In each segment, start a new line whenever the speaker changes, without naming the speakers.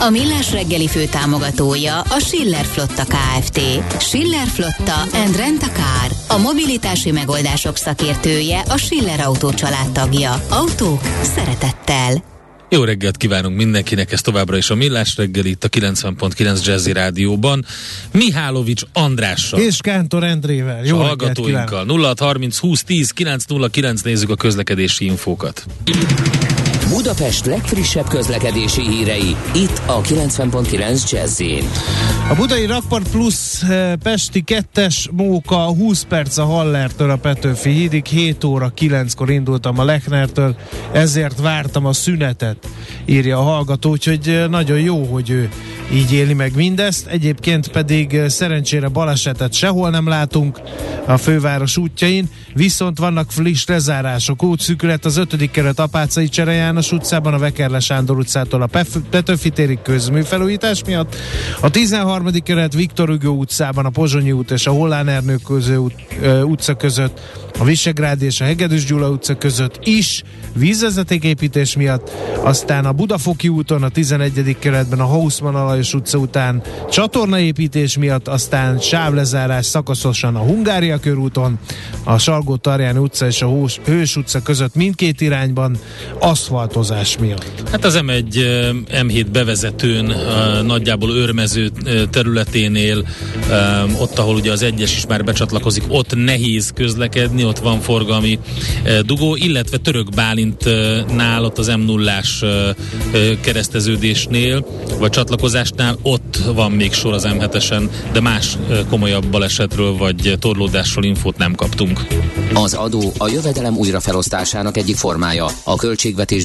A Millás reggeli fő támogatója a Schiller Flotta KFT. Schiller Flotta and Rent a Car. A mobilitási megoldások szakértője a Schiller Autó tagja. Autók szeretettel.
Jó reggelt kívánunk mindenkinek, ez továbbra is a Millás reggel itt a 90.9 Jazzy Rádióban. Mihálovics Andrással.
És Kántor Endrével. Jó
hallgatóinkkal. 0630 20 10 909 nézzük a közlekedési infókat.
Budapest legfrissebb közlekedési hírei, itt a 90.9 jazz
A Budai Rakpart Plus eh, Pesti 2-es Móka 20 perc a Hallertől a Petőfi hídig, 7 óra 9-kor indultam a Lechnertől, ezért vártam a szünetet, írja a hallgató, úgyhogy eh, nagyon jó, hogy ő így éli meg mindezt. Egyébként pedig eh, szerencsére balesetet sehol nem látunk a főváros útjain, viszont vannak friss lezárások, útszűkület az 5. keret Apácai Csere János utcában, a Vekerle Sándor utcától a Petőfi térig közműfelújítás miatt, a 13. keret Viktor Hugo utcában, a Pozsonyi út és a Hollán Ernő köző utca között a Visegrád és a Hegedűs Gyula utca között is vízvezetéképítés miatt, aztán a Budafoki úton a 11. keretben a Hausmann Alajos utca után csatornaépítés miatt, aztán sávlezárás szakaszosan a Hungária körúton, a Salgó Tarján utca és a Hős utca között mindkét irányban aszfaltozás miatt.
Hát az M1 M7 bevezetőn nagyjából őrmező területénél ott, ahol ugye az egyes is már becsatlakozik, ott nehéz közlekedni, ott van forgalmi dugó, illetve Török Bálintnál, ott az m 0 e, kereszteződésnél, vagy csatlakozásnál, ott van még sor az M7-esen, de más komolyabb balesetről vagy torlódásról infót nem kaptunk.
Az adó a jövedelem újrafelosztásának egyik formája, a költségvetés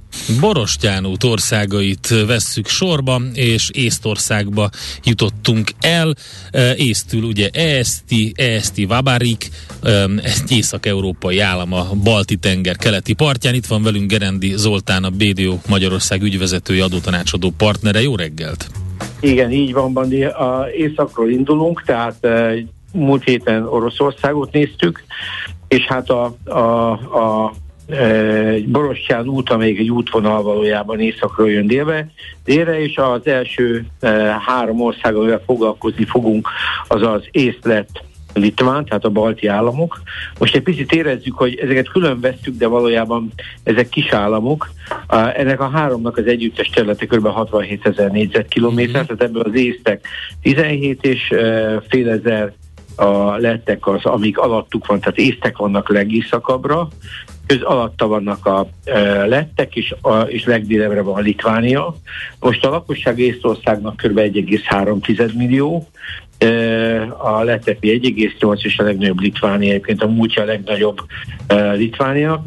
Borostyán út országait vesszük sorba, és Észtországba jutottunk el. Észtül ugye Eszti, Eszti Vabarik, egy észak-európai állam a Balti-tenger keleti partján. Itt van velünk Gerendi Zoltán, a BDO Magyarország ügyvezetői adótanácsadó partnere. Jó reggelt!
Igen, így van, Bandi. A északról indulunk, tehát múlt héten Oroszországot néztük, és hát a, a, a Borostyán út, amelyik egy útvonal valójában északról jön délbe, délre, és az első három ország, amivel foglalkozni fogunk, az az észlet Litván, tehát a balti államok. Most egy picit érezzük, hogy ezeket külön vesztük, de valójában ezek kis államok. Ennek a háromnak az együttes területe kb. 67 ezer négyzetkilométer, mm-hmm. tehát ebből az észtek 17 és fél ezer a lettek az, amik alattuk van, tehát észtek vannak legészakabbra, köz alatta vannak a e, lettek, és, a, és legdélebbre van a Litvánia. Most a lakosság Észtországnak kb. 1,3 millió, e, a lettepi 1,8 és a legnagyobb Litvánia, egyébként a múltja a legnagyobb e, Litvánia.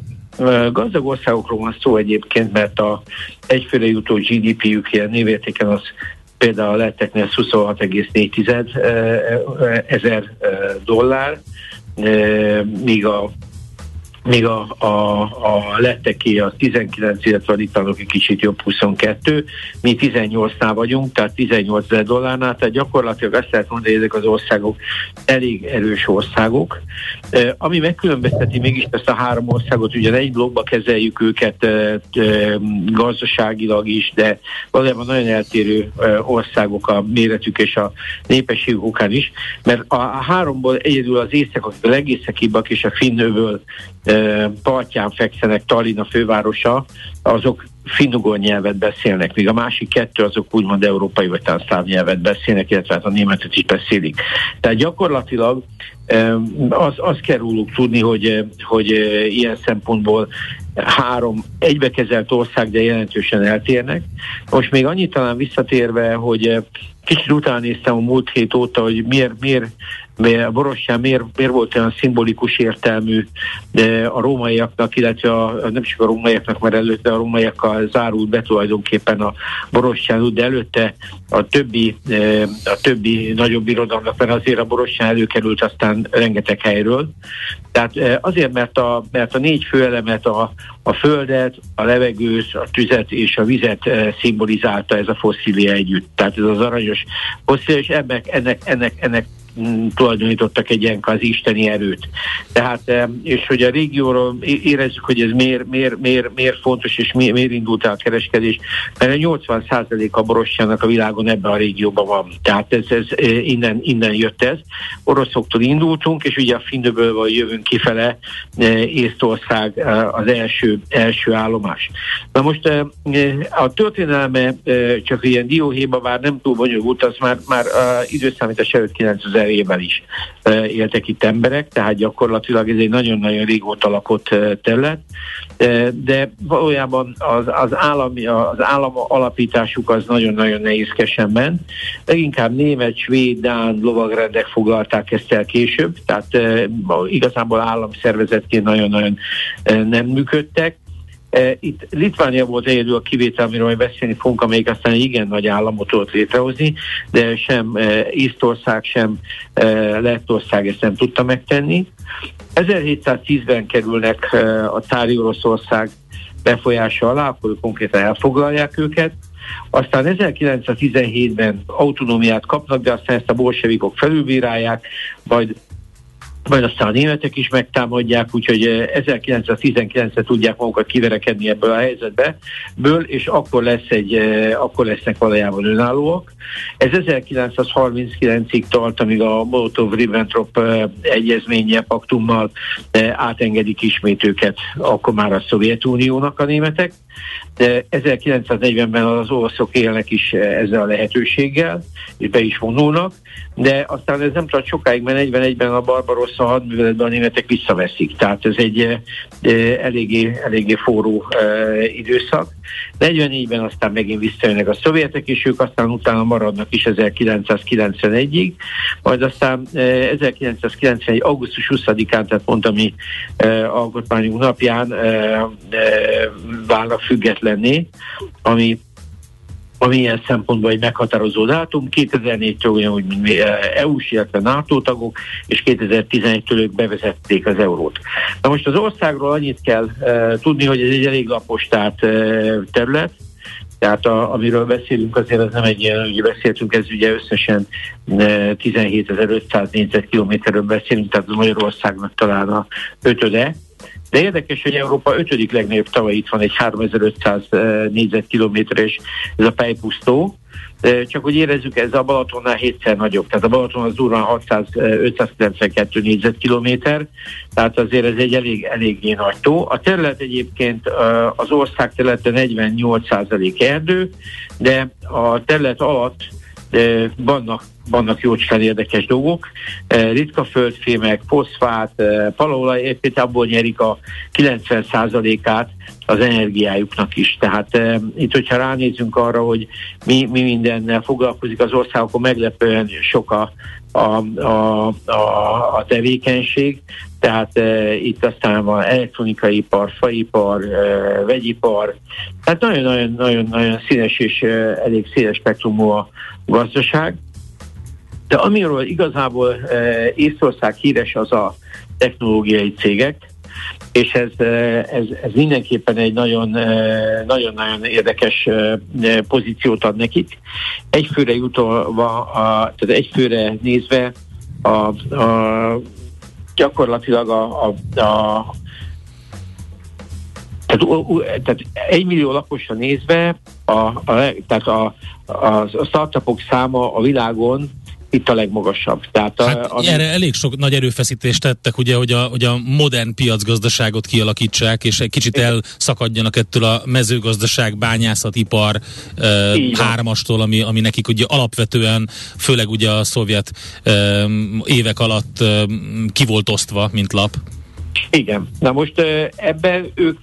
Gazdag országokról van szó egyébként, mert a egyfőre jutó GDP-jük ilyen névértéken az például a letteknél 26,4 ezer dollár, míg a még a, a, a letteké az 19, illetve a litvánok egy kicsit jobb 22, mi 18-nál vagyunk, tehát 18 ezer dollárnál, tehát gyakorlatilag azt lehet mondani, hogy ezek az országok elég erős országok. E, ami megkülönbözteti mégis ezt a három országot, ugye egy blogba kezeljük őket e, e, gazdaságilag is, de valójában nagyon eltérő e, országok a méretük és a népességük okán is, mert a, a háromból egyedül az észak, a legészakibbak és a finnőből partján fekszenek, Tallinn a fővárosa, azok finnugor nyelvet beszélnek, míg a másik kettő azok úgymond európai vagy szláv nyelvet beszélnek, illetve hát a németet is beszélik. Tehát gyakorlatilag az, az kell róluk tudni, hogy, hogy ilyen szempontból három egybekezelt ország, de jelentősen eltérnek. Most még annyit talán visszatérve, hogy kicsit utána néztem a múlt hét óta, hogy miért, miért a borostyán miért, miért volt olyan szimbolikus értelmű de a rómaiaknak, illetve a, nem csak a rómaiaknak, mert előtte a rómaiakkal zárult be tulajdonképpen a borostyán út, de előtte a többi, a többi nagyobb irodalmak, mert azért a borostyán előkerült aztán rengeteg helyről. Tehát azért, mert a, mert a négy főelemet, a, a földet, a levegőt, a tüzet és a vizet szimbolizálta ez a fosszília együtt. Tehát ez az aranyos fosszília, és ennek, ennek, ennek, ennek tulajdonítottak egy ilyen az isteni erőt. Tehát, eh, és hogy a régióról érezzük, hogy ez miért, miért, miért, miért fontos, és miért, miért indult el a kereskedés, mert a 80% a borosjának a világon ebben a régióban van. Tehát ez, ez eh, innen, innen jött ez. Oroszoktól indultunk, és ugye a Findöbölből jövünk kifele, eh, Észtország az első, első állomás. Na most a történelme csak ilyen dióhéba már nem túl bonyolult, az már, már időszámítás előtt 9000 évvel is éltek itt emberek, tehát gyakorlatilag ez egy nagyon-nagyon régóta lakott terület, de valójában az, az, állami, az állam alapításuk az nagyon-nagyon nehézkesen ment. Leginkább német, svéd, dán lovagrendek foglalták ezt el később, tehát igazából államszervezetként nagyon-nagyon nem működtek, itt Litvánia volt egyedül a kivétel, amiről majd beszélni fogunk, amelyik aztán igen nagy államot tudott létrehozni, de sem e, Észtország, sem e, Lettország ezt nem tudta megtenni. 1710-ben kerülnek a tári Oroszország befolyása alá, akkor konkrétan elfoglalják őket. Aztán 1917-ben autonómiát kapnak, de aztán ezt a bolsevikok felülbírálják, majd majd aztán a németek is megtámadják, úgyhogy 1919-re eh, tudják magukat kiverekedni ebből a helyzetbe, ből, és akkor, lesz egy, akkor lesznek valójában önállóak. Ez 1939-ig tart, amíg a Molotov-Ribbentrop egyezménye, paktummal átengedik ismét őket, akkor már a Szovjetuniónak a németek. De 1940-ben az oroszok élnek is ezzel a lehetőséggel, és be is vonulnak, de aztán ez nem tart sokáig, mert 41-ben a Barbarossa hadműveletben a németek visszaveszik, tehát ez egy e, eléggé, eléggé forró időszak. 44-ben aztán megint visszajönnek a szovjetek, és ők aztán utána maradnak is 1991-ig, majd aztán e, 1991. augusztus 20-án, tehát pont a mi e, alkotmányunk napján válnak függetlenné, ami ami ilyen szempontból egy meghatározó dátum. 2004-től ugyanúgy, mint EU-s, illetve NATO tagok, és 2011-től ők bevezették az eurót. Na most az országról annyit kell uh, tudni, hogy ez egy elég lapostárt uh, terület, tehát a, amiről beszélünk, azért ez nem egy ilyen, ugye beszéltünk, ez ugye összesen 17.500 négyzetkilométerről beszélünk, tehát Magyarországnak talán a ötöde, de érdekes, hogy Európa ötödik legnagyobb tava itt van, egy 3500 eh, négyzetkilométeres ez a Pejpusztó, eh, csak hogy érezzük, ez a Balatonnál hétszer nagyobb. Tehát a Balaton az durván 600, 592 négyzetkilométer, tehát azért ez egy elég, eléggé nagy tó. A terület egyébként eh, az ország területe 48% erdő, de a terület alatt vannak, vannak jócskán érdekes dolgok. Ritka földfémek, foszfát, palaolaj, éppen abból nyerik a 90%-át az energiájuknak is. Tehát e, itt, hogyha ránézünk arra, hogy mi, mi mindennel foglalkozik az ország, akkor meglepően sok a, a, a, a, a tevékenység. Tehát e, itt aztán van elektronikai ipar, faipar, e, vegyipar. Tehát nagyon-nagyon színes és e, elég széles spektrumú a gazdaság. De amiről igazából e, Észország híres, az a technológiai cégek, és ez, ez, ez mindenképpen egy nagyon, nagyon-nagyon érdekes pozíciót ad nekik. Egyfőre jutva, a, tehát egyfőre nézve a, a, gyakorlatilag a, a, a tehát, tehát egy millió lakosra nézve, a, a, tehát a, a, startupok száma a világon itt a legmagasabb.
Tehát a, hát ami... erre elég sok nagy erőfeszítést tettek, ugye, hogy a, hogy a modern piacgazdaságot kialakítsák, és egy kicsit elszakadjanak ettől a mezőgazdaság, bányászat, ipar uh, hármastól, ami, ami nekik ugye alapvetően, főleg ugye a szovjet uh, évek alatt uh, ki volt osztva, mint lap.
Igen. Na most ebben ők,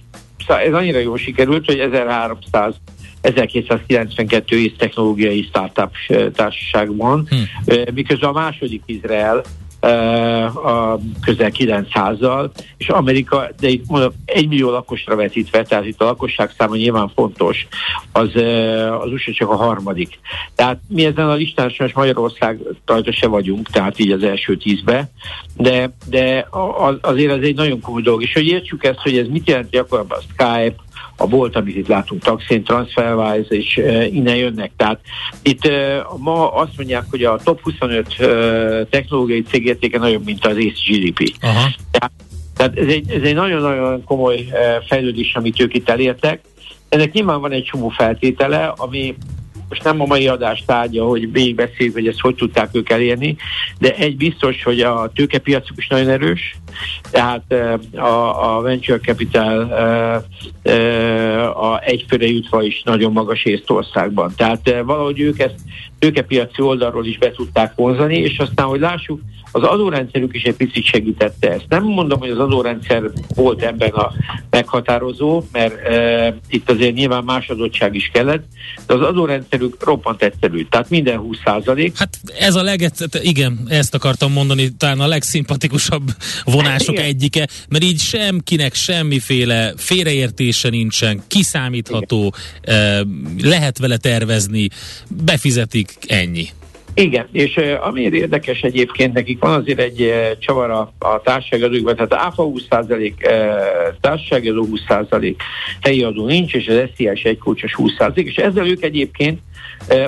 ez annyira jól sikerült, hogy 1300 1292 ész technológiai startup társaságban, hm. miközben a második Izrael a közel 900-zal, és Amerika, de itt mondom, egy millió lakosra vetítve, tehát itt a lakosság száma nyilván fontos, az, az USA csak a harmadik. Tehát mi ezen a listán sajnos Magyarország rajta se vagyunk, tehát így az első tízbe, de, de azért ez egy nagyon komoly dolog, és hogy értsük ezt, hogy ez mit jelent gyakorlatilag a Skype, a volt, amit itt látunk, Taxin, TransferWise, és innen jönnek. Tehát itt ma azt mondják, hogy a top 25 uh, technológiai cég értéke nagyobb, mint az ész GDP. Aha. Tehát, tehát ez egy, ez egy nagyon-nagyon komoly fejlődés, amit ők itt elértek. Ennek nyilván van egy csomó feltétele, ami most nem a mai adás tárgya, hogy végigbeszéljük, hogy ezt hogy tudták ők elérni, de egy biztos, hogy a tőkepiacuk is nagyon erős, tehát a, a venture capital a egyfőre jutva is nagyon magas Észtországban. Tehát valahogy ők ezt tőkepiaci oldalról is be tudták vonzani, és aztán, hogy lássuk, az adórendszerük is egy picit segítette ezt. Nem mondom, hogy az adórendszer volt ebben a meghatározó, mert e, itt azért nyilván más adottság is kellett, de az adórendszerük roppant egyszerű, tehát minden 20 százalék.
Hát ez a leget, igen, ezt akartam mondani, talán a legszimpatikusabb vonások igen. egyike, mert így semkinek semmiféle félreértése nincsen, kiszámítható, e, lehet vele tervezni, befizetik, ennyi.
Igen, és uh, amiért érdekes egyébként, nekik van azért egy uh, csavar a, a társaságadókban, tehát áfa 20%, uh, társaságadó 20%, helyi adó nincs, és az SZIA egy kulcsos 20%, és ezzel ők egyébként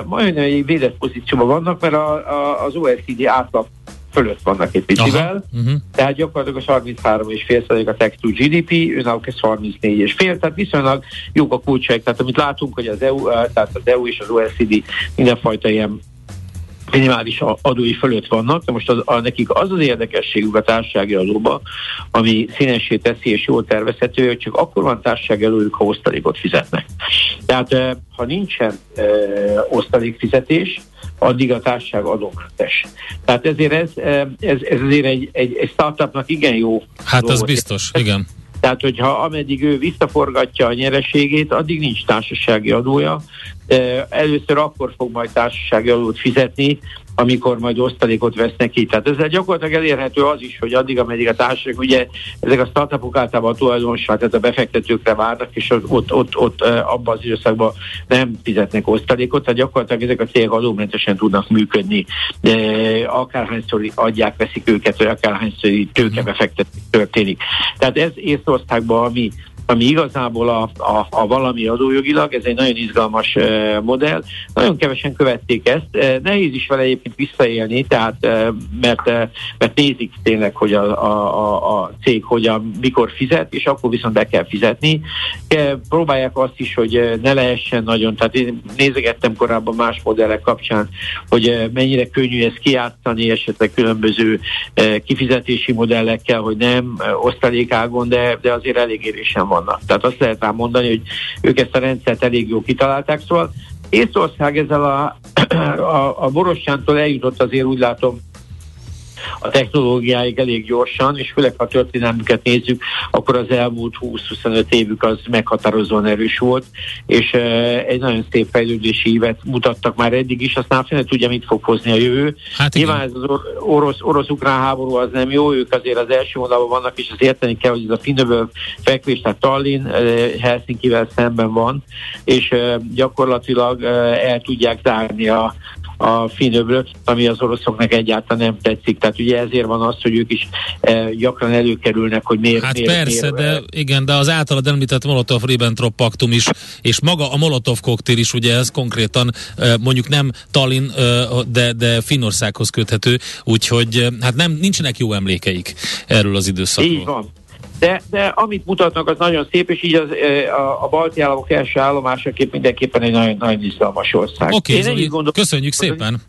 majdnem egy védett pozícióban vannak, mert a, a, az OECD átlag fölött vannak egy picivel, uh-huh. tehát gyakorlatilag a 33,5% a tech to GDP, őnáluk ez 34,5, tehát viszonylag jók a kulcsaik, tehát amit látunk, hogy az EU, tehát az EU és az OECD mindenfajta ilyen minimális adói fölött vannak, de most az, a, nekik az az érdekességük a társasági adóba, ami színesé teszi és jól tervezhető, hogy csak akkor van társasági adójuk, ha osztalékot fizetnek. Tehát eh, ha nincsen e, osztalékfizetés, addig a társaság adómentes. Tehát ezért ez, eh, ez, ez azért egy, egy, egy startupnak igen jó.
Hát az biztos, igen.
Tehát, hogyha ameddig ő visszaforgatja a nyereségét, addig nincs társasági adója. Először akkor fog majd társasági adót fizetni, amikor majd osztalékot vesznek ki. Tehát ezzel gyakorlatilag elérhető az is, hogy addig, ameddig a társaság, ugye ezek a startupok általában a tulajdonosság, tehát a befektetőkre várnak, és ott, ott, ott abban az időszakban nem fizetnek osztalékot, tehát gyakorlatilag ezek a cégek adómentesen tudnak működni, akárhányszor adják, veszik őket, vagy akárhányszor tőkebefektetés történik. Tehát ez Észországban, ami ami igazából a, a, a valami adójogilag, ez egy nagyon izgalmas uh, modell. Nagyon kevesen követték ezt. Uh, nehéz is vele egyébként visszaélni, tehát uh, mert, uh, mert nézik tényleg, hogy a, a, a cég hogyan, mikor fizet, és akkor viszont be kell fizetni. Uh, próbálják azt is, hogy ne lehessen nagyon, tehát én nézegettem korábban más modellek kapcsán, hogy mennyire könnyű ezt kiátszani, esetleg különböző uh, kifizetési modellekkel, hogy nem osztalékágon, de, de azért elég érésen van vannak. Tehát azt lehet rá mondani, hogy ők ezt a rendszert elég jó kitalálták. Szóval Észország ezzel a, a, a Borostyántól eljutott azért úgy látom a technológiáig elég gyorsan, és főleg ha a történelmüket nézzük, akkor az elmúlt 20-25 évük az meghatározóan erős volt, és egy nagyon szép fejlődési évet mutattak már eddig is, aztán fene tudja, mit fog hozni a jövő. Hát Nyilván ez az orosz, orosz-ukrán háború az nem jó, ők azért az első vonalban vannak, és az érteni kell, hogy ez a finnövő fekvés, tehát Tallinn Helsinki-vel szemben van, és gyakorlatilag el tudják zárni a, a finöblöt, ami az oroszoknak egyáltalán nem tetszik. Tehát ugye ezért van az, hogy ők is e, gyakran előkerülnek, hogy miért.
Hát
miért,
persze,
miért,
de igen, de az általad említett Molotov-Ribbentrop paktum is, és maga a Molotov koktél is, ugye ez konkrétan e, mondjuk nem Tallinn, e, de, de Finnországhoz köthető, úgyhogy e, hát nem, nincsenek jó emlékeik erről az időszakról.
Így van. De, de amit mutatnak, az nagyon szép, és így az, a, a balti államok első állomásaként mindenképpen egy nagyon, nagyon izgalmas ország.
Oké, okay, Köszönjük szépen!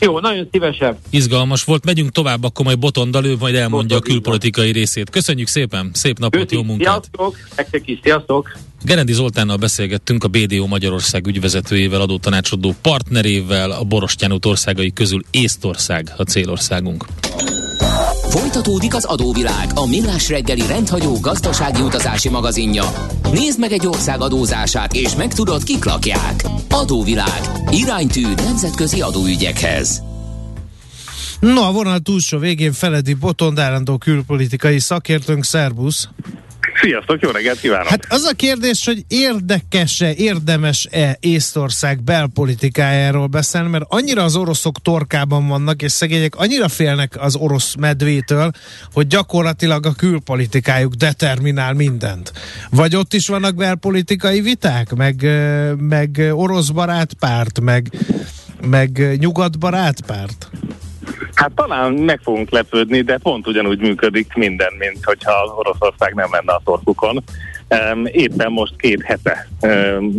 Jó, nagyon szívesen.
Izgalmas volt, megyünk tovább, akkor majd Botondal, ő majd elmondja a külpolitikai részét. Köszönjük szépen, szép napot, Köszi. jó munkát!
Sziasztok, nektek is, sziasztok!
Gerendi Zoltánnal beszélgettünk a BDO Magyarország ügyvezetőjével, adótanácsadó partnerével, a Borostyán országai közül Észtország a célországunk.
Folytatódik az adóvilág, a millás reggeli rendhagyó gazdasági utazási magazinja. Nézd meg egy ország adózását, és megtudod, kik lakják. Adóvilág. Iránytű nemzetközi adóügyekhez.
No, a vonal túlsó végén Feledi Botond, állandó külpolitikai szakértőnk, szervusz!
Sziasztok, jó reggelt kívánok!
Hát az a kérdés, hogy érdekes-e, érdemes-e Észtország belpolitikájáról beszélni, mert annyira az oroszok torkában vannak, és szegények annyira félnek az orosz medvétől, hogy gyakorlatilag a külpolitikájuk determinál mindent. Vagy ott is vannak belpolitikai viták, meg, meg orosz barát párt, meg, meg nyugat barát párt?
Hát talán meg fogunk lepődni, de pont ugyanúgy működik minden, mint hogyha Oroszország nem lenne a torkukon. Éppen most két hete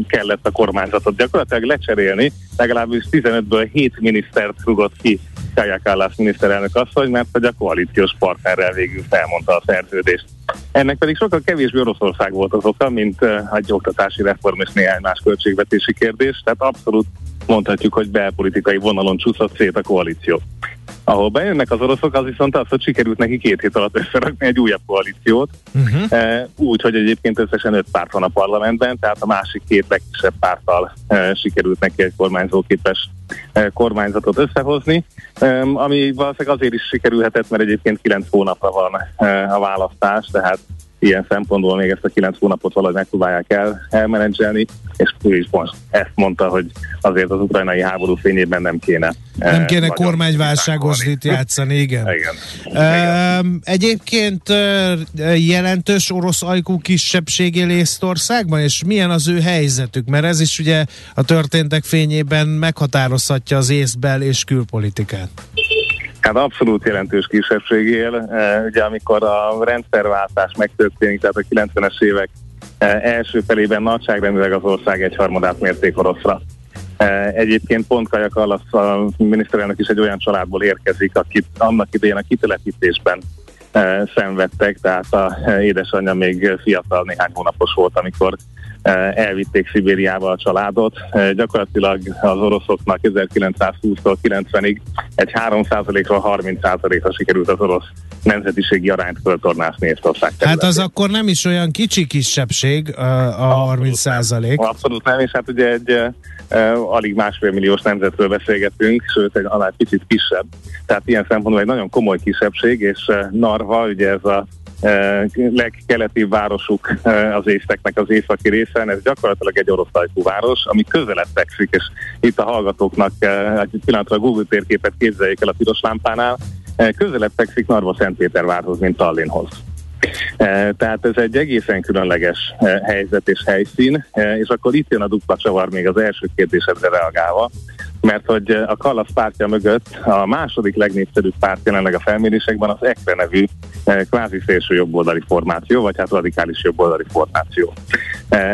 kellett a kormányzatot gyakorlatilag lecserélni, legalábbis 15-ből 7 minisztert rugott ki Kaja Kallas miniszterelnök asszony, mert hogy a koalíciós partnerrel végül felmondta a szerződést. Ennek pedig sokkal kevésbé Oroszország volt az oka, mint egy oktatási reform és néhány más költségvetési kérdés, tehát abszolút mondhatjuk, hogy belpolitikai vonalon csúszott szét a koalíció. Ahol bejönnek az oroszok, az viszont az, hogy sikerült neki két hét alatt összerakni egy újabb koalíciót, uh-huh. e, úgy, hogy egyébként összesen öt párt van a parlamentben, tehát a másik két legkisebb párttal e, sikerült neki egy kormányzóképes e, kormányzatot összehozni, ami valószínűleg azért is sikerülhetett, mert egyébként kilenc hónapra van a választás, tehát ilyen szempontból még ezt a kilenc hónapot valahogy megpróbálják el, elmenedzselni, és ő is most ezt mondta, hogy azért az ukrajnai háború fényében nem kéne.
Nem eh, kéne kormányválságos itt játszani, igen.
igen.
igen. Egyébként jelentős orosz ajkú kisebbség él Észtországban, és milyen az ő helyzetük? Mert ez is ugye a történtek fényében meghatározhatja az észbel és külpolitikát.
Hát abszolút jelentős kisebbség él. E, ugye amikor a rendszerváltás megtörténik, tehát a 90-es évek e, első felében nagyságrendileg az ország egy harmadát mérték oroszra. E, egyébként pont Kaja Kallasz, a miniszterelnök is egy olyan családból érkezik, akit annak idején a kitelepítésben szenvedtek, tehát a édesanyja még fiatal, néhány hónapos volt, amikor elvitték Szibériába a családot. Gyakorlatilag az oroszoknak 1920-tól 90-ig egy 3%-ról 30%-ra sikerült az orosz nemzetiségi arányt föltornászni Észtország
Hát az akkor nem is olyan kicsi kisebbség a, a 30 százalék.
Abszolút nem, és hát ugye egy alig másfél milliós nemzetről beszélgetünk, sőt egy annál kicsit kisebb. Tehát ilyen szempontból egy nagyon komoly kisebbség, és Narva, ugye ez a legkeleti városuk az észteknek az északi részen, ez gyakorlatilag egy orosz város, ami közelebb fekszik, és itt a hallgatóknak egy pillanatra a Google térképet képzeljék el a piros lámpánál, közelebb fekszik Narva Szentpétervárhoz, mint Tallinnhoz. Tehát ez egy egészen különleges helyzet és helyszín, és akkor itt jön a dupla csavar még az első kérdésedre reagálva, mert hogy a Kallasz pártja mögött a második legnépszerűbb párt jelenleg a felmérésekben az EKRE nevű kvázi szélső jobboldali formáció, vagy hát radikális jobboldali formáció.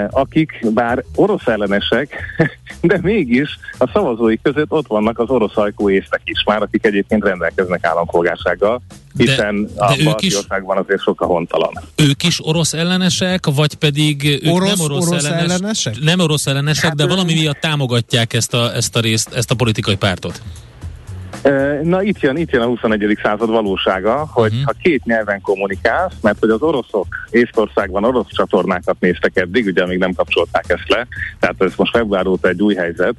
Akik bár orosz ellenesek, de mégis a szavazói között ott vannak az orosz ajkó észtek is már, akik egyébként rendelkeznek állampolgársággal, hiszen de, de a balti országban azért sok a hontalan.
Ők is orosz ellenesek, vagy pedig ők
orosz,
nem orosz,
orosz
ellenes,
ellenesek?
Nem orosz ellenesek, hát de valami miatt támogatják ezt a, ezt a részt, ezt a politikai pártot.
Na itt jön, itt jön a 21. század valósága, hogy uh-huh. ha két nyelven kommunikálsz, mert hogy az oroszok Észtországban orosz csatornákat néztek eddig, ugye még nem kapcsolták ezt le, tehát ez most február óta egy új helyzet,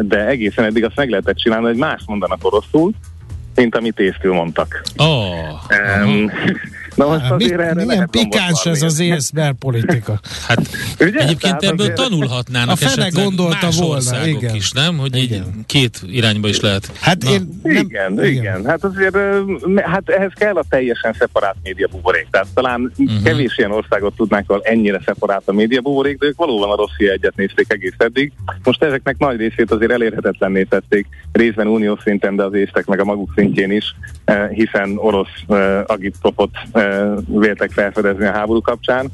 de egészen eddig azt meg lehetett csinálni, hogy más mondanak oroszul, mint amit észtől mondtak.
Oh,
um, Na most hát, azért
erre milyen pikáns ez az észber politika.
Hát Ugye? egyébként Tehát ebből azért... tanulhatnának
a fene gondolta
más
volna, igen.
is, nem? Hogy igen. így két irányba is lehet.
Hát én nem, igen, igen, igen. Hát azért hát ehhez kell a teljesen szeparát média buborék. Tehát talán uh-huh. kevés ilyen országot tudnánk, ahol ennyire szeparát a média buborék, de ők valóban a Rosszia egyet nézték egész eddig. Most ezeknek nagy részét azért elérhetetlenné tették, részben uniós szinten, de az észtek meg a maguk szintjén is, hiszen orosz agitpropot véltek felfedezni a háború kapcsán,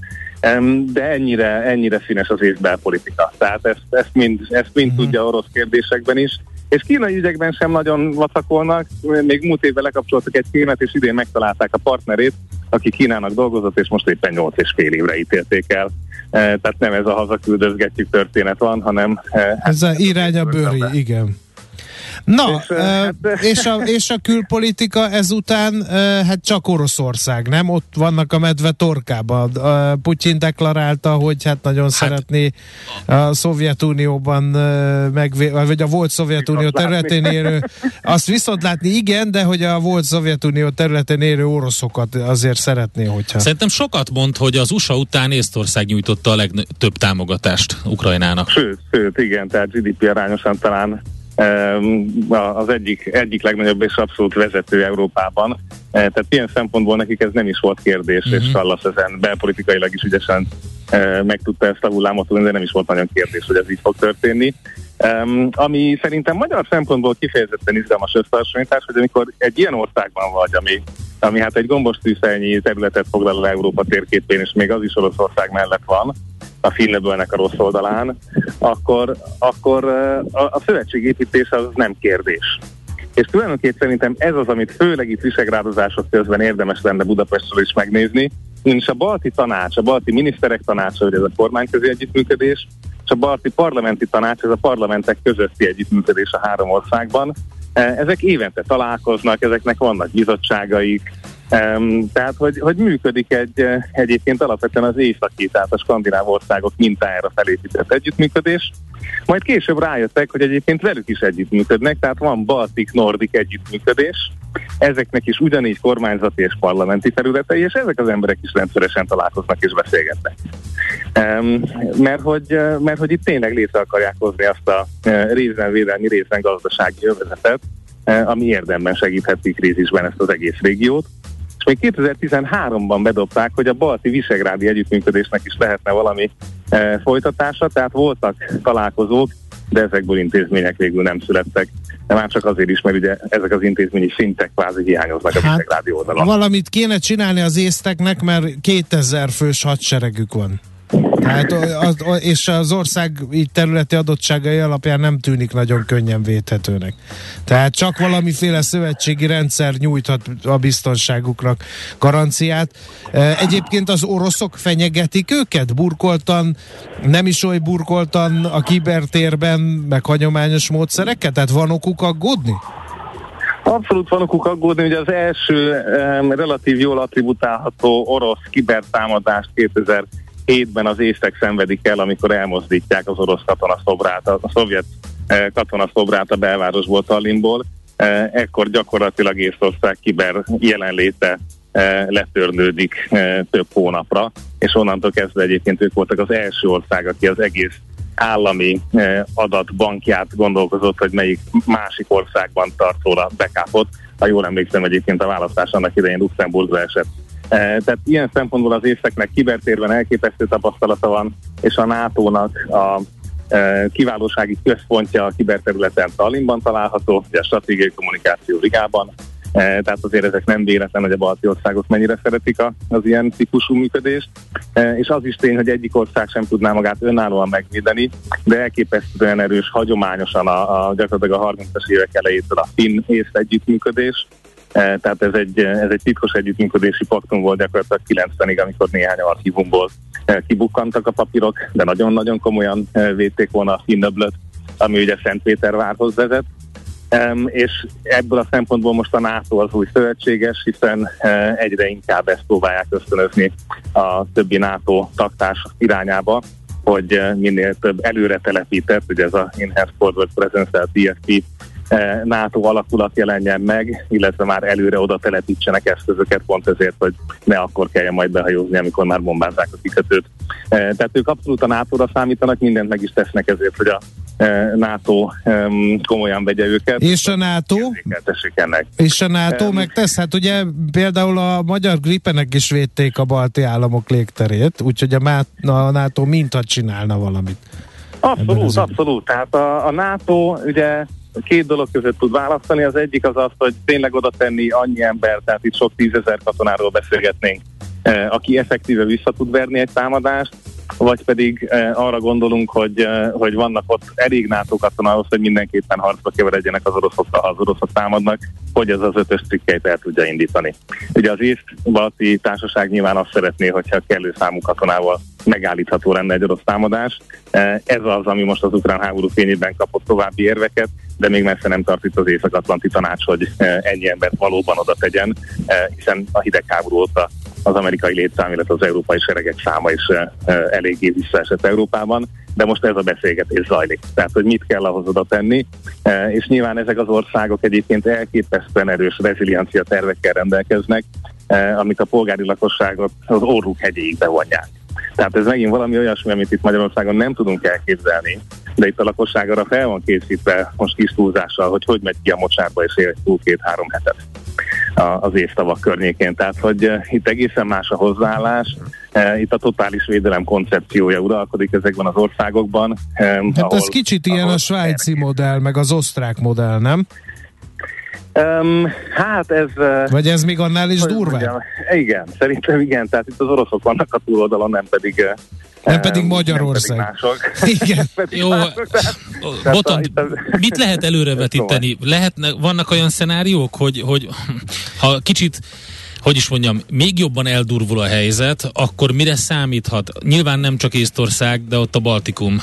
de ennyire, ennyire színes az észbel politika. Tehát ezt, ezt mind, ezt mind uh-huh. tudja orosz kérdésekben is, És kínai ügyekben sem nagyon vacakolnak, még múlt évben lekapcsoltak egy filmet, és idén megtalálták a partnerét, aki Kínának dolgozott, és most éppen 8 és fél évre ítélték el. Tehát nem ez a hazaküldözgetjük történet van, hanem...
Ez a irány a bőri, igen. Na, és, hát, és, a, és a külpolitika ezután hát csak Oroszország, nem? Ott vannak a medve torkában. Putyin deklarálta, hogy hát nagyon hát, szeretné a Szovjetunióban megvé, vagy a volt Szovjetunió területén érő, azt viszont látni igen, de hogy a volt Szovjetunió területén érő oroszokat azért szeretné, hogyha...
Szerintem sokat mond, hogy az USA után Észtország nyújtotta a legtöbb támogatást Ukrajnának.
Sőt, sőt, igen, tehát GDP arányosan talán az egyik, egyik legnagyobb és abszolút vezető Európában. E, tehát ilyen szempontból nekik ez nem is volt kérdés, uh-huh. és Kallas ezen belpolitikailag is ügyesen e, meg tudta ezt a hullámot de nem is volt nagyon kérdés, hogy ez így fog történni. Um, ami szerintem magyar szempontból kifejezetten izgalmas összehasonlítás, hogy amikor egy ilyen országban vagy, ami, ami hát egy gombos tűzhelynyi területet foglal el Európa térképén, és még az is Oroszország mellett van, a Finnebölnek a rossz oldalán, akkor, akkor a, a szövetségépítés az nem kérdés. És tulajdonképpen szerintem ez az, amit főleg itt visegrádozások közben érdemes lenne Budapestről is megnézni, és a balti tanács, a balti miniszterek tanácsa, hogy ez a kormányközi együttműködés, és a balti parlamenti tanács, ez a parlamentek közötti együttműködés a három országban. Ezek évente találkoznak, ezeknek vannak bizottságaik, Um, tehát, hogy, hogy működik egy egyébként alapvetően az északi, tehát a skandináv országok mintájára felépített együttműködés. Majd később rájöttek, hogy egyébként velük is együttműködnek, tehát van Baltik-Nordik együttműködés, ezeknek is ugyanígy kormányzati és parlamenti területei, és ezek az emberek is rendszeresen találkoznak és beszélgetnek. Um, mert, hogy, mert hogy itt tényleg létre akarják hozni azt a részben védelmi, részben gazdasági övezetet, ami érdemben segítheti krízisben ezt az egész régiót. Még 2013-ban bedobták, hogy a balti visegrádi együttműködésnek is lehetne valami e, folytatása, tehát voltak találkozók, de ezekből intézmények végül nem születtek. De már csak azért is, mert ugye ezek az intézményi szintek kvázi hiányoznak a hát, visegrádi oldalon.
Valamit kéne csinálni az észteknek, mert 2000 fős hadseregük van. Tehát, az, és az ország így területi adottságai alapján nem tűnik nagyon könnyen védhetőnek. Tehát csak valamiféle szövetségi rendszer nyújthat a biztonságuknak garanciát. Egyébként az oroszok fenyegetik őket burkoltan, nem is oly burkoltan a kibertérben, meg hagyományos módszerekkel? Tehát van okuk aggódni?
Abszolút van okuk aggódni, hogy az első um, relatív jól attributálható orosz kibertámadást 2000 hétben az észek szenvedik el, amikor elmozdítják az orosz katonaszobrát, a szovjet eh, katonaszobrát a belvárosból, Tallinnból. Eh, ekkor gyakorlatilag Észország kiber jelenléte eh, letörlődik több hónapra, és onnantól kezdve egyébként ők voltak az első ország, aki az egész állami adatbankját gondolkozott, hogy melyik másik országban tart róla backupot. Ha jól emlékszem, egyébként a választás annak idején Luxemburgba esett tehát ilyen szempontból az észeknek kibertérben elképesztő tapasztalata van, és a NATO-nak a e, kiválósági központja a kiberterületen Tallinnban található, ugye a stratégiai kommunikáció ligában, e, tehát azért ezek nem véletlen, hogy a balti országok mennyire szeretik az ilyen típusú működést, és az is tény, hogy egyik ország sem tudná magát önállóan megvédeni, de elképesztően erős hagyományosan a, a gyakorlatilag a 30-as évek elejétől a finn-ész együttműködés, E, tehát ez egy, ez egy titkos együttműködési paktum volt gyakorlatilag 90-ig, amikor néhány archívumból e, kibukkantak a papírok, de nagyon-nagyon komolyan e, védték volna a Finnöblöt, ami ugye Szentpétervárhoz vezet. És ebből a szempontból most a NATO az új szövetséges, hiszen egyre inkább ezt próbálják ösztönözni a többi NATO taktárs irányába, hogy minél több előre telepített, ugye ez a Enhanced Forward Presence, TFP E, NATO alakulat jelenjen meg, illetve már előre oda telepítsenek eszközöket, pont ezért, hogy ne akkor kelljen majd behajózni, amikor már bombázzák a kikötőt. E, tehát ők abszolút a NATO-ra számítanak, mindent meg is tesznek ezért, hogy a e, NATO komolyan vegye őket.
És a NATO?
Ennek.
És a NATO megtesz? Hát ugye például a magyar gripenek is védték a balti államok légterét, úgyhogy a, a NATO mintha csinálna valamit.
Abszolút, abszolút. Tehát a, a NATO ugye két dolog között tud választani. Az egyik az az, hogy tényleg oda tenni annyi ember, tehát itt sok tízezer katonáról beszélgetnénk, eh, aki effektíve vissza tud verni egy támadást. vagy pedig arra gondolunk, hogy, hogy vannak ott elég NATO katona ahhoz, hogy mindenképpen harcba keveredjenek az oroszokkal, ha az oroszok támadnak, hogy ez az ötös cikkeit el tudja indítani. Ugye az észt-balti társaság nyilván azt szeretné, hogyha kellő számú katonával megállítható lenne egy orosz támadás. Ez az, ami most az ukrán háború fényében kapott további érveket, de még messze nem tart itt az Észak-Atlanti Tanács, hogy ennyi embert valóban oda tegyen, hiszen a hidegháború óta az amerikai létszám, illetve az európai seregek száma is eléggé visszaesett Európában, de most ez a beszélgetés zajlik. Tehát, hogy mit kell ahhoz oda tenni, és nyilván ezek az országok egyébként elképesztően erős reziliencia tervekkel rendelkeznek, amik a polgári lakosságot az orruk hegyéig bevonják. Tehát ez megint valami olyasmi, amit itt Magyarországon nem tudunk elképzelni, de itt a lakosság arra fel van készítve most kis túlzással, hogy hogy megy ki a mocsárba és él túl két-három hetet az évtavak környékén. Tehát, hogy uh, itt egészen más a hozzáállás, uh, itt a totális védelem koncepciója uralkodik ezekben az országokban.
Um, hát ahol, ez kicsit ilyen a svájci modell, meg az osztrák modell, nem?
Um, hát ez...
Vagy ez még annál is durvább?
Igen, szerintem igen, tehát itt az oroszok vannak a túloldalon, nem pedig
nem pedig Magyarország. Nem pedig mások. Igen.
Jó, Boton, mit lehet előrevetíteni? Lehetne, vannak olyan szenáriók, hogy, hogy ha kicsit hogy is mondjam, még jobban eldurvul a helyzet, akkor mire számíthat? Nyilván nem csak Észtország, de ott a Baltikum.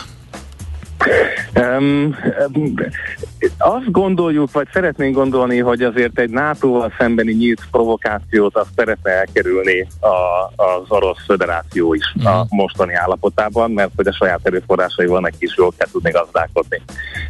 Um,
azt gondoljuk, vagy szeretnénk gondolni, hogy azért egy NATO-val szembeni nyílt provokációt azt szeretne elkerülni a, az Orosz Föderáció is uh-huh. a mhm. mostani állapotában, mert hogy a saját erőforrásaival neki is jól kell tudni gazdálkodni.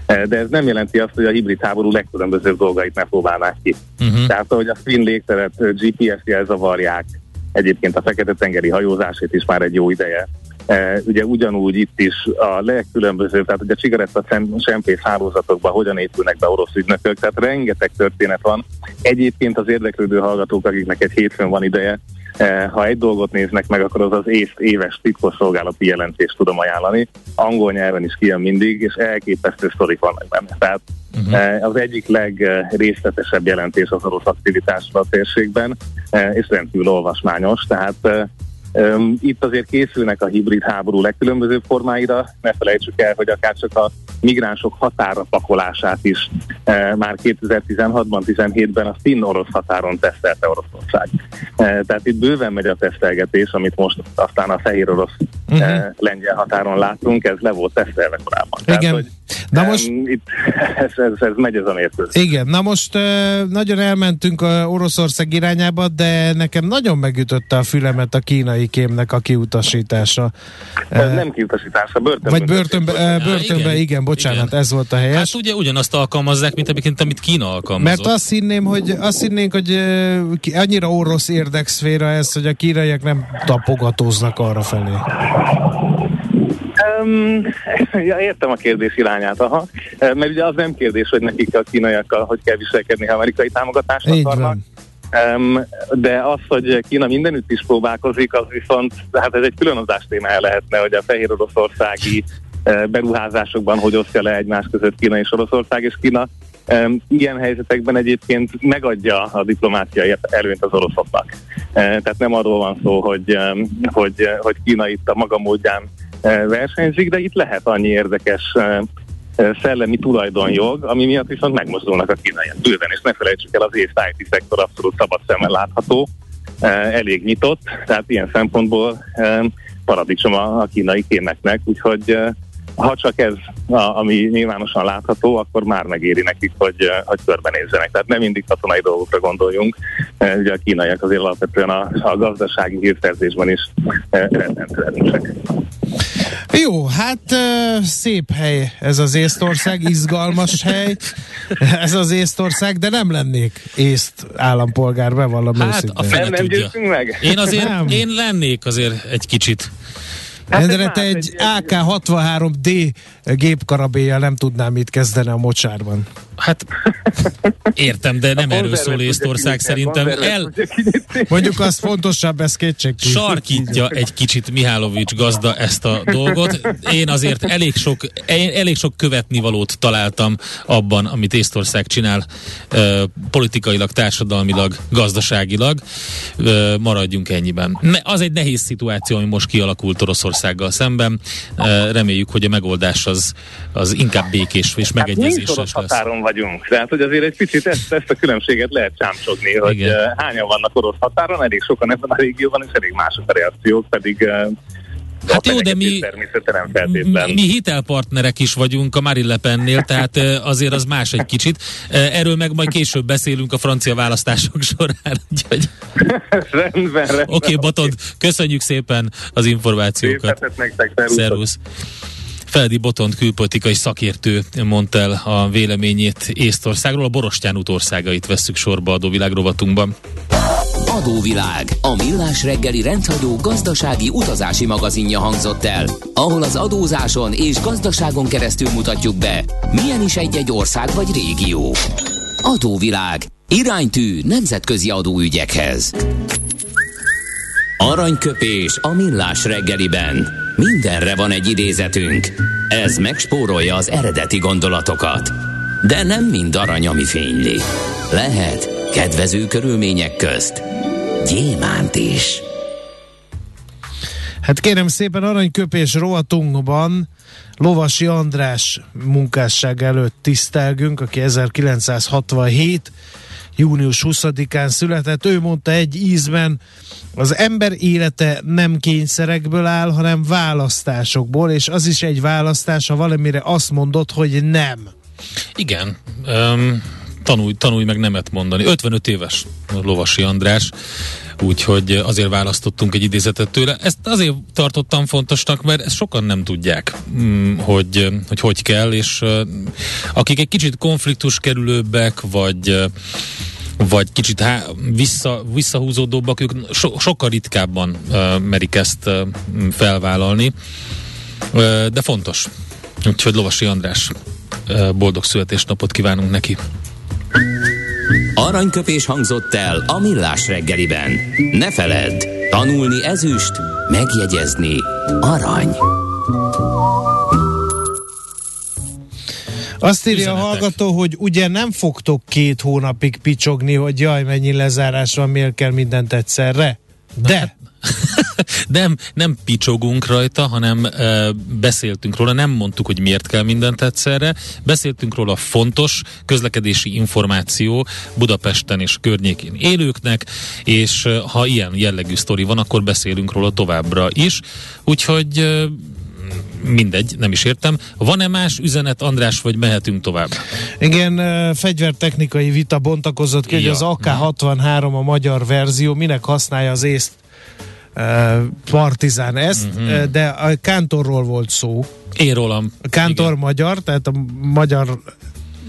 De ez nem jelenti azt, hogy a hibrid háború legkülönbözőbb dolgait ne próbálnák ki. Uh-huh. Tehát, hogy a finn légteret GPS jelzavarják, egyébként a Fekete-tengeri hajózásét is már egy jó ideje E, ugye ugyanúgy itt is a legkülönbözőbb, tehát ugye a cigaretta sempész hálózatokban hogyan épülnek be orosz ügynökök, tehát rengeteg történet van. Egyébként az érdeklődő hallgatók, akiknek egy hétfőn van ideje, e, ha egy dolgot néznek meg, akkor az az észt éves titkosszolgálati jelentést tudom ajánlani. Angol nyelven is kijön mindig, és elképesztő sztorik vannak benne. Tehát uh-huh. az egyik legrészletesebb jelentés az orosz aktivitásra a térségben, és rendkívül olvasmányos, tehát itt azért készülnek a hibrid háború legkülönbözőbb formáira, ne felejtsük el, hogy akár csak a migránsok határa pakolását is e, már 2016-ban, 17-ben a finn-orosz határon tesztelte Oroszország. E, tehát itt bőven megy a tesztelgetés, amit most aztán a fehér orosz uh-huh. lengyel határon látunk, ez le volt tesztelve korábban.
Igen. Tehát, hogy,
Na most... Itt, ez, ez, ez megy ez a mérkőzés.
Igen, na most nagyon elmentünk a Oroszország irányába, de nekem nagyon megütötte a fülemet a kínai kémnek a kiutasítása.
Ez uh, nem kiutasítása, börtönbe.
Vagy börtönbe, uh, börtönbe igen, igen, bocsánat, igen. ez volt a helyes. Hát
ugye ugyanazt alkalmazzák, mint amit, amit Kína alkalmazott.
Mert azt hinném, hogy azt hinnénk, hogy annyira orosz érdekszféra ez, hogy a kínaiak nem tapogatóznak arra felé.
Um, ja, értem a kérdés irányát, aha. Mert ugye az nem kérdés, hogy nekik a kínaiakkal hogy kell viselkedni, ha amerikai támogatást akarnak. Um, de az, hogy Kína mindenütt is próbálkozik, az viszont, hát ez egy külön adás témája lehetne, hogy a fehér oroszországi beruházásokban hogy osztja le egymás között Kína és Oroszország, és Kína um, ilyen helyzetekben egyébként megadja a diplomáciai előnyt az oroszoknak. Uh, tehát nem arról van szó, hogy, um, hogy, hogy Kína itt a maga módján versenyzik, de itt lehet annyi érdekes szellemi tulajdonjog, ami miatt viszont megmozdulnak a kínaiak bőven, és ne felejtsük el, az észt IT szektor abszolút szabad szemmel látható, elég nyitott, tehát ilyen szempontból paradicsom a kínai kémeknek, úgyhogy ha csak ez, ami nyilvánosan látható, akkor már megéri nekik, hogy, hogy körbenézzenek. Tehát nem mindig katonai dolgokra gondoljunk. Ugye a kínaiak azért alapvetően a, a gazdasági hírszerzésben is erősek.
Jó, hát szép hely ez az Észtország, izgalmas hely ez az Észtország, de nem lennék észt állampolgár, bevallom
hát, őszintén. a fene nem, nem meg. Én azért, nem. én lennék azért egy kicsit.
Hát Endre, te egy AK-63D gépkarabéjjal nem tudnám mit kezdeni a mocsárban.
Hát értem, de nem erről szól Észtország szerintem. El...
Mondjuk az fontosabb, ez kétség.
Sarkítja egy kicsit Mihálovics gazda ezt a dolgot. Én azért elég sok, elég sok követnivalót találtam abban, amit Észtország csinál politikailag, társadalmilag, gazdaságilag. Maradjunk ennyiben. Az egy nehéz szituáció, ami most kialakult Oroszország Oroszországgal szemben. Reméljük, hogy a megoldás az, az inkább békés és megegyezéses hát
lesz. határon vagyunk, tehát hogy azért egy picit ezt, ezt a különbséget lehet csámcsogni, hogy Igen. hányan vannak orosz határon, elég sokan ebben a régióban, és elég mások a reakciók, pedig
Hát jó, de mi, mi, mi hitelpartnerek is vagyunk a Marine Le Pennél, tehát azért az más egy kicsit. Erről meg majd később beszélünk a francia választások során. Úgyhogy...
rendben, rendben.
Oké, okay, Botond, köszönjük szépen az információkat. Szervusz. Feledi Botond külpolitikai szakértő mondta el a véleményét Észtországról, a Borostyán útországait vesszük sorba adóvilágrovatunkban.
Adóvilág, a millás reggeli rendhagyó gazdasági utazási magazinja hangzott el, ahol az adózáson és gazdaságon keresztül mutatjuk be, milyen is egy-egy ország vagy régió. Adóvilág, iránytű nemzetközi adóügyekhez. Aranyköpés a millás reggeliben. Mindenre van egy idézetünk. Ez megspórolja az eredeti gondolatokat. De nem mind arany, ami fényli. Lehet kedvező körülmények közt gyémánt is.
Hát kérem szépen aranyköpés rovatunkban Lovasi András munkásság előtt tisztelgünk, aki 1967 június 20-án született. Ő mondta egy ízben, az ember élete nem kényszerekből áll, hanem választásokból, és az is egy választás, ha valamire azt mondod, hogy nem.
Igen. Um, tanulj, tanulj meg nemet mondani. 55 éves Lovasi András, úgyhogy azért választottunk egy idézetet tőle. Ezt azért tartottam fontosnak, mert ezt sokan nem tudják, mm, hogy hogy, hogy kell, és akik egy kicsit konfliktus kerülőbbek, vagy vagy kicsit há- vissza, visszahúzódóbbak, ők so- sokkal ritkábban uh, merik ezt uh, felvállalni, uh, de fontos. Úgyhogy Lovasi András, boldog születésnapot kívánunk neki!
Aranyköpés hangzott el a millás reggeliben. Ne feledd, tanulni ezüst, megjegyezni arany.
Azt írja Üzenetek. a hallgató, hogy ugye nem fogtok két hónapig picsogni, hogy jaj, mennyi lezárás van, miért kell mindent egyszerre? De...
Nem, nem picsogunk rajta, hanem e, beszéltünk róla, nem mondtuk, hogy miért kell mindent egyszerre, beszéltünk róla fontos közlekedési információ Budapesten és környékén élőknek, és e, ha ilyen jellegű sztori van, akkor beszélünk róla továbbra is. Úgyhogy e, mindegy, nem is értem. Van-e más üzenet, András, vagy mehetünk tovább?
Igen, fegyvertechnikai vita bontakozott ki, ja. hogy az AK-63 a magyar verzió, minek használja az észt Partizán ezt, uh-huh. de a Kántorról volt szó.
Én rólam.
A Kántor Igen. magyar, tehát a magyar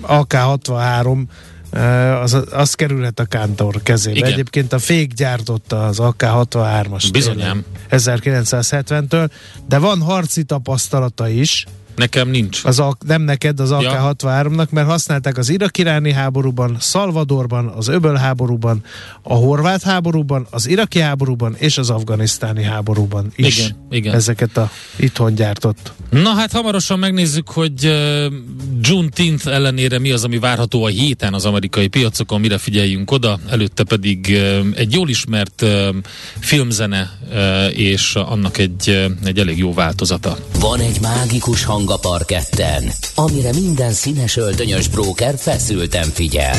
AK-63 az, az kerülhet a Kántor kezébe. Igen. Egyébként a fék gyártotta az AK-63-as.
Bizonyám.
1970-től, de van harci tapasztalata is,
Nekem nincs.
Az a, nem neked, az AK-63-nak, mert használták az irak-iráni háborúban, Szalvadorban, az öböl háborúban, a horvát háborúban, az iraki háborúban és az afganisztáni háborúban is. Igen, igen. Ezeket a itthon gyártott.
Na hát hamarosan megnézzük, hogy uh, Juneteenth ellenére mi az, ami várható a héten az amerikai piacokon, mire figyeljünk oda. Előtte pedig uh, egy jól ismert uh, filmzene és annak egy, uh, egy elég jó változata.
Van egy mágikus hang a parketten, amire minden színes öltönyös bróker feszülten figyel.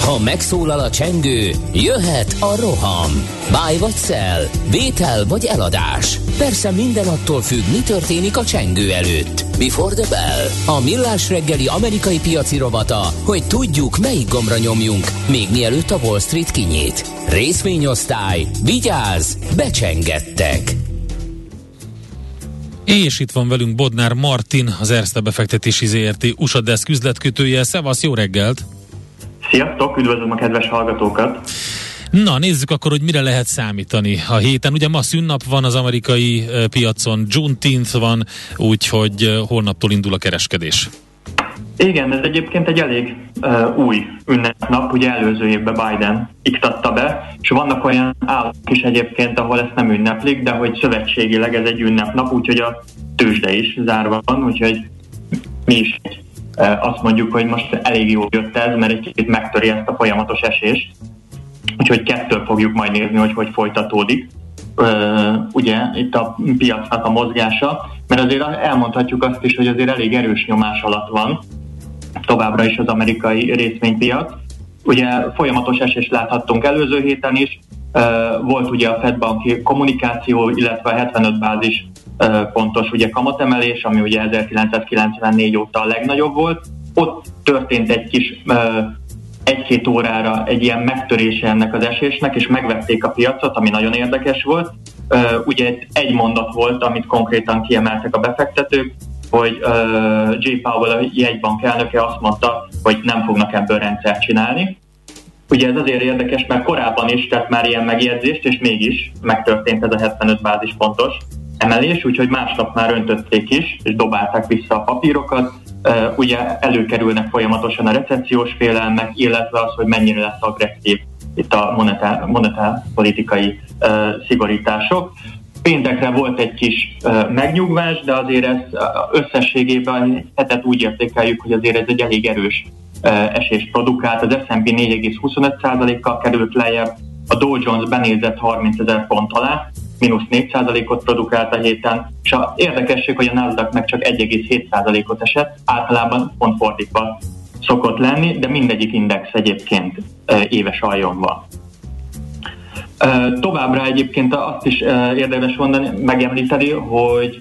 Ha megszólal a csengő, jöhet a roham. Báj vagy szel, vétel vagy eladás. Persze minden attól függ, mi történik a csengő előtt. Before the bell. A millás reggeli amerikai piaci rovata, hogy tudjuk, melyik gombra nyomjunk, még mielőtt a Wall Street kinyit. Részvényosztály, vigyáz, becsengettek.
És itt van velünk Bodnár Martin, az Erste befektetési ZRT USA Desk üzletkötője. Szevasz, jó reggelt!
Sziasztok, üdvözlöm a kedves hallgatókat!
Na, nézzük akkor, hogy mire lehet számítani a héten. Ugye ma szünnap van az amerikai piacon, Juneteenth van, úgyhogy holnaptól indul a kereskedés.
Igen, ez egyébként egy elég uh, új ünnepnap, ugye előző évben Biden iktatta be, és vannak olyan államok is egyébként, ahol ezt nem ünneplik, de hogy szövetségileg ez egy ünnepnap, úgyhogy a tőzsde is zárva van, úgyhogy mi is uh, azt mondjuk, hogy most elég jó jött ez, mert egy kicsit megtöri ezt a folyamatos esést, úgyhogy kettől fogjuk majd nézni, hogy hogy folytatódik. ugye itt a piacnak a mozgása, mert azért elmondhatjuk azt is, hogy azért elég erős nyomás alatt van továbbra is az amerikai részvénypiac. Ugye folyamatos esést láthattunk előző héten is, volt ugye a Fed banki kommunikáció, illetve a 75 bázis pontos ugye kamatemelés, ami ugye 1994 óta a legnagyobb volt. Ott történt egy kis egy-két órára egy ilyen megtörése ennek az esésnek, és megvették a piacot, ami nagyon érdekes volt. Ugye egy mondat volt, amit konkrétan kiemeltek a befektetők, hogy J. Powell, a jegybank elnöke azt mondta, hogy nem fognak ebből rendszert csinálni. Ugye ez azért érdekes, mert korábban is tett már ilyen megjegyzést, és mégis megtörtént ez a 75 bázispontos emelés, úgyhogy másnap már öntötték is, és dobálták vissza a papírokat. Ugye előkerülnek folyamatosan a recessziós félelmek, illetve az, hogy mennyire lesz agresszív itt a monetár, szigorítások. Péntekre volt egy kis megnyugvás, de azért ez összességében hetet úgy értékeljük, hogy azért ez egy elég erős esést produkált. Az S&P 4,25%-kal került lejjebb, a Dow Jones benézett 30 ezer pont alá, mínusz 4%-ot produkált a héten, és a érdekesség, hogy a Nasdaq meg csak 1,7%-ot esett, általában pont fordítva szokott lenni, de mindegyik index egyébként éves aljon van. Továbbra egyébként azt is érdemes mondani, megemlíteni, hogy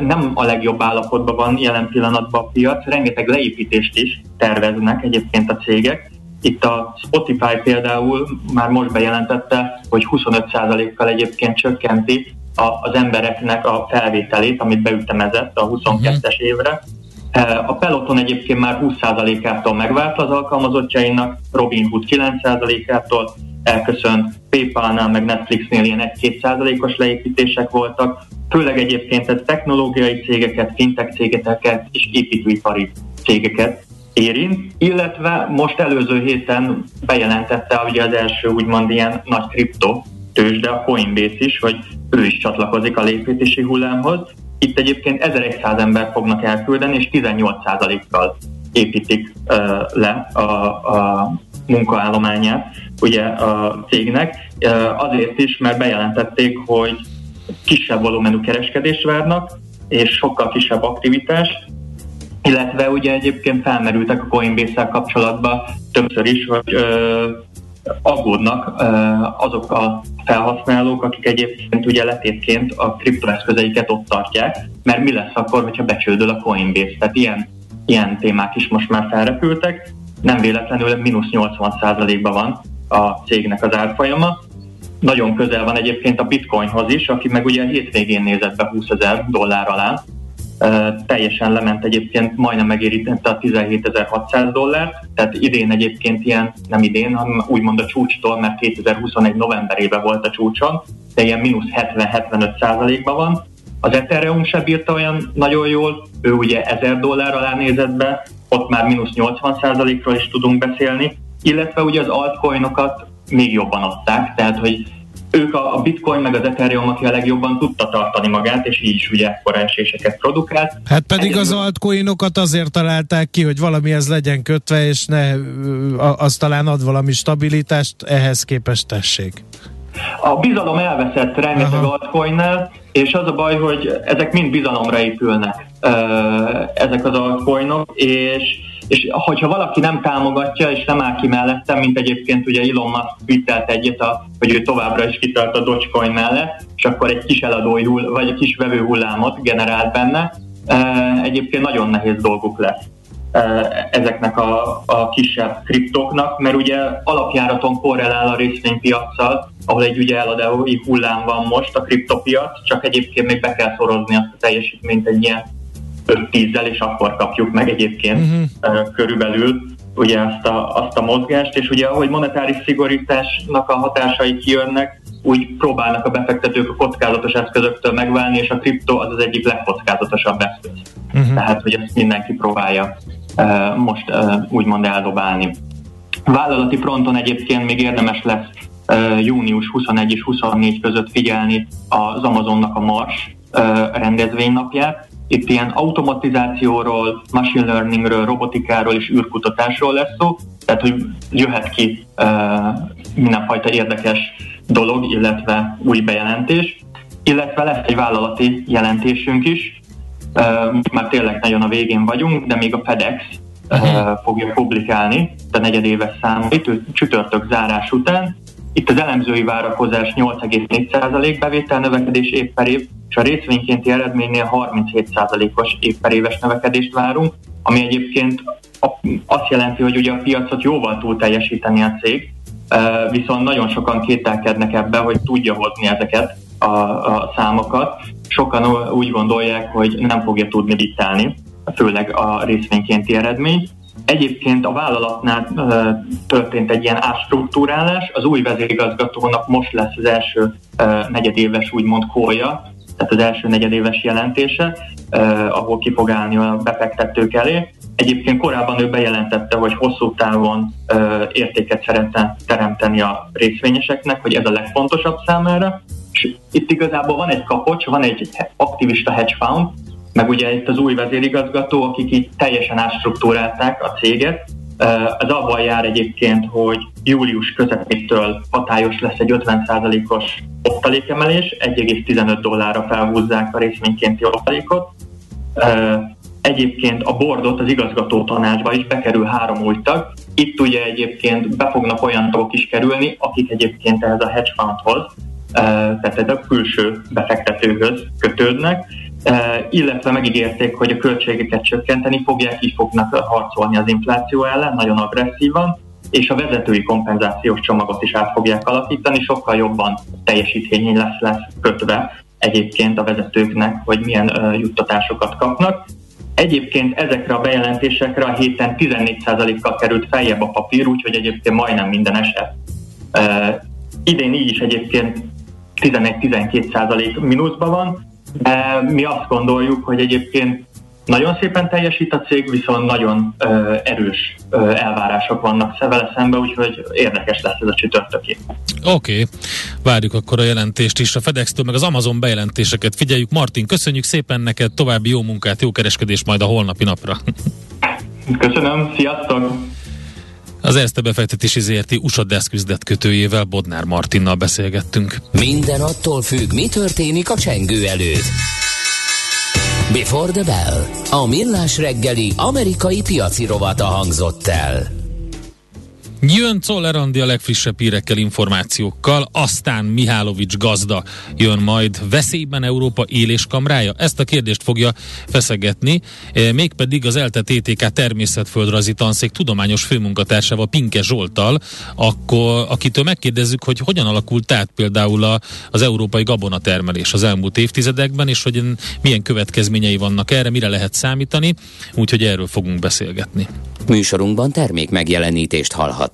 nem a legjobb állapotban van jelen pillanatban a piac, rengeteg leépítést is terveznek egyébként a cégek, itt a Spotify például már most bejelentette, hogy 25%-kal egyébként csökkenti a, az embereknek a felvételét, amit beütemezett a 22-es évre. E, a Peloton egyébként már 20%-ától megvált az alkalmazottjainak, Robinhood 9%-ától elköszönt, PayPal-nál meg Netflixnél ilyen 1-2%-os leépítések voltak, főleg egyébként ez technológiai cégeket, fintech cégeket és építőipari cégeket érint, illetve most előző héten bejelentette ugye az első úgymond ilyen nagy kripto tőzsde, a Coinbase is, hogy ő is csatlakozik a lépítési hullámhoz. Itt egyébként 1100 ember fognak elküldeni, és 18%-kal építik uh, le a, a munkaállományát ugye a cégnek. Uh, azért is, mert bejelentették, hogy kisebb volumenű kereskedést várnak, és sokkal kisebb aktivitás, illetve ugye egyébként felmerültek a Coinbase-szel kapcsolatban többször is, hogy ö, aggódnak ö, azok a felhasználók, akik egyébként ugye letétként a kriptoeszközeiket ott tartják, mert mi lesz akkor, hogyha becsődöl a Coinbase. Tehát ilyen, ilyen témák is most már felrepültek. Nem véletlenül mínusz 80%-ban van a cégnek az árfolyama. Nagyon közel van egyébként a bitcoinhoz is, aki meg ugye a hétvégén nézett be 20 ezer dollár alá, teljesen lement egyébként, majdnem megérítette a 17.600 dollárt, tehát idén egyébként ilyen, nem idén, hanem úgymond a csúcstól, mert 2021 novemberében volt a csúcson, de ilyen mínusz 70-75 százalékban van. Az Ethereum se bírta olyan nagyon jól, ő ugye 1000 dollár alá nézett be, ott már mínusz 80 százalékról is tudunk beszélni, illetve ugye az altcoinokat még jobban adták, tehát hogy ők a, a bitcoin meg az Ethereum, aki a legjobban tudta tartani magát, és így is ugye ekkora eséseket produkált.
Hát pedig Egyébként... az altcoinokat azért találták ki, hogy valami ez legyen kötve, és ne, az talán ad valami stabilitást, ehhez képest tessék.
A bizalom elveszett rengeteg Aha. altcoinnel, és az a baj, hogy ezek mind bizalomra épülnek, ezek az altcoinok, és és hogyha valaki nem támogatja és nem áll ki mellettem, mint egyébként ugye Elon Musk twittelt egyet, a, hogy ő továbbra is kitart a Dogecoin mellett, és akkor egy kis eladói hull, vagy egy kis vevő hullámot generált benne. Egyébként nagyon nehéz dolguk lesz ezeknek a, a kisebb kriptoknak, mert ugye alapjáraton korrelál a részvénypiacsal, ahol egy ugye eladói hullám van most a kriptopiac, csak egyébként még be kell szorozni azt a teljesítményt egy ilyen 5-10-zel, és akkor kapjuk meg egyébként uh-huh. körülbelül ugye azt a, azt a mozgást, és ugye ahogy monetáris szigorításnak a hatásai kijönnek, úgy próbálnak a befektetők a kockázatos eszközöktől megválni, és a kripto az az egyik legkockázatosabb eszköz. Uh-huh. Tehát, hogy ezt mindenki próbálja uh, most uh, úgymond eldobálni. Vállalati fronton egyébként még érdemes lesz uh, június 21 és 24 között figyelni az Amazonnak a Mars uh, rendezvénynapját, itt ilyen automatizációról, machine learningről, robotikáról és űrkutatásról lesz szó, tehát hogy jöhet ki uh, mindenfajta érdekes dolog, illetve új bejelentés, illetve lesz egy vállalati jelentésünk is, már tényleg nagyon a végén vagyunk, de még a FedEx uh-huh. fogja publikálni a negyedéves számait csütörtök zárás után. Itt az elemzői várakozás 8,4% bevétel növekedés év per év, és a részvénykénti eredménynél 37%-os év per éves növekedést várunk, ami egyébként azt jelenti, hogy ugye a piacot jóval túl teljesíteni a cég, viszont nagyon sokan kételkednek ebbe, hogy tudja hozni ezeket a, a számokat. Sokan úgy gondolják, hogy nem fogja tudni diktálni, főleg a részvénykénti eredmény. Egyébként a vállalatnál történt egy ilyen átstruktúrálás, az új vezérigazgatónak most lesz az első negyedéves úgymond kója, tehát az első negyedéves jelentése, ahol ki fog állni a befektetők elé. Egyébként korábban ő bejelentette, hogy hosszú távon értéket szeretne teremteni a részvényeseknek, hogy ez a legfontosabb számára. És itt igazából van egy kapocs, van egy aktivista hedge fund, meg ugye itt az új vezérigazgató, akik így teljesen átstruktúrálták a céget. Ez abban jár egyébként, hogy július közepétől hatályos lesz egy 50%-os osztalékemelés, 1,15 dollárra felhúzzák a részvénykénti osztalékot. Egyébként a bordot az igazgató tanácsba is bekerül három új tag. Itt ugye egyébként be fognak olyan tagok is kerülni, akik egyébként ehhez a hedge fundhoz, tehát ez a külső befektetőhöz kötődnek, illetve megígérték, hogy a költségeket csökkenteni fogják, így fognak harcolni az infláció ellen, nagyon agresszívan, és a vezetői kompenzációs csomagot is át fogják alakítani, sokkal jobban teljesítményi lesz, lesz kötve egyébként a vezetőknek, hogy milyen juttatásokat kapnak. Egyébként ezekre a bejelentésekre a héten 14%-kal került feljebb a papír, úgyhogy egyébként majdnem minden eset. idén így is egyébként 11-12% mínuszban van, de mi azt gondoljuk, hogy egyébként nagyon szépen teljesít a cég, viszont nagyon ö, erős ö, elvárások vannak vele szembe, úgyhogy érdekes lesz ez a csütörtöki.
Oké, okay. várjuk akkor a jelentést is. A FedEx-től meg az Amazon bejelentéseket figyeljük. Martin, köszönjük szépen neked, további jó munkát, jó kereskedés majd a holnapi napra.
Köszönöm, sziasztok!
Az Erste befektetési ZRT USA Deszküzdet kötőjével Bodnár Martinnal beszélgettünk.
Minden attól függ, mi történik a csengő előtt. Before the Bell. A millás reggeli amerikai piaci rovata hangzott el.
Jön Czoller Andi a legfrissebb hírekkel, információkkal, aztán Mihálovics gazda jön majd veszélyben Európa éléskamrája? Ezt a kérdést fogja feszegetni, e, mégpedig az ELTE TTK természetföldrajzi tanszék tudományos főmunkatársával Pinke Zsoltal, akkor, akitől megkérdezzük, hogy hogyan alakult át például a, az európai gabonatermelés az elmúlt évtizedekben, és hogy milyen következményei vannak erre, mire lehet számítani, úgyhogy erről fogunk beszélgetni.
Műsorunkban termék megjelenítést hallhat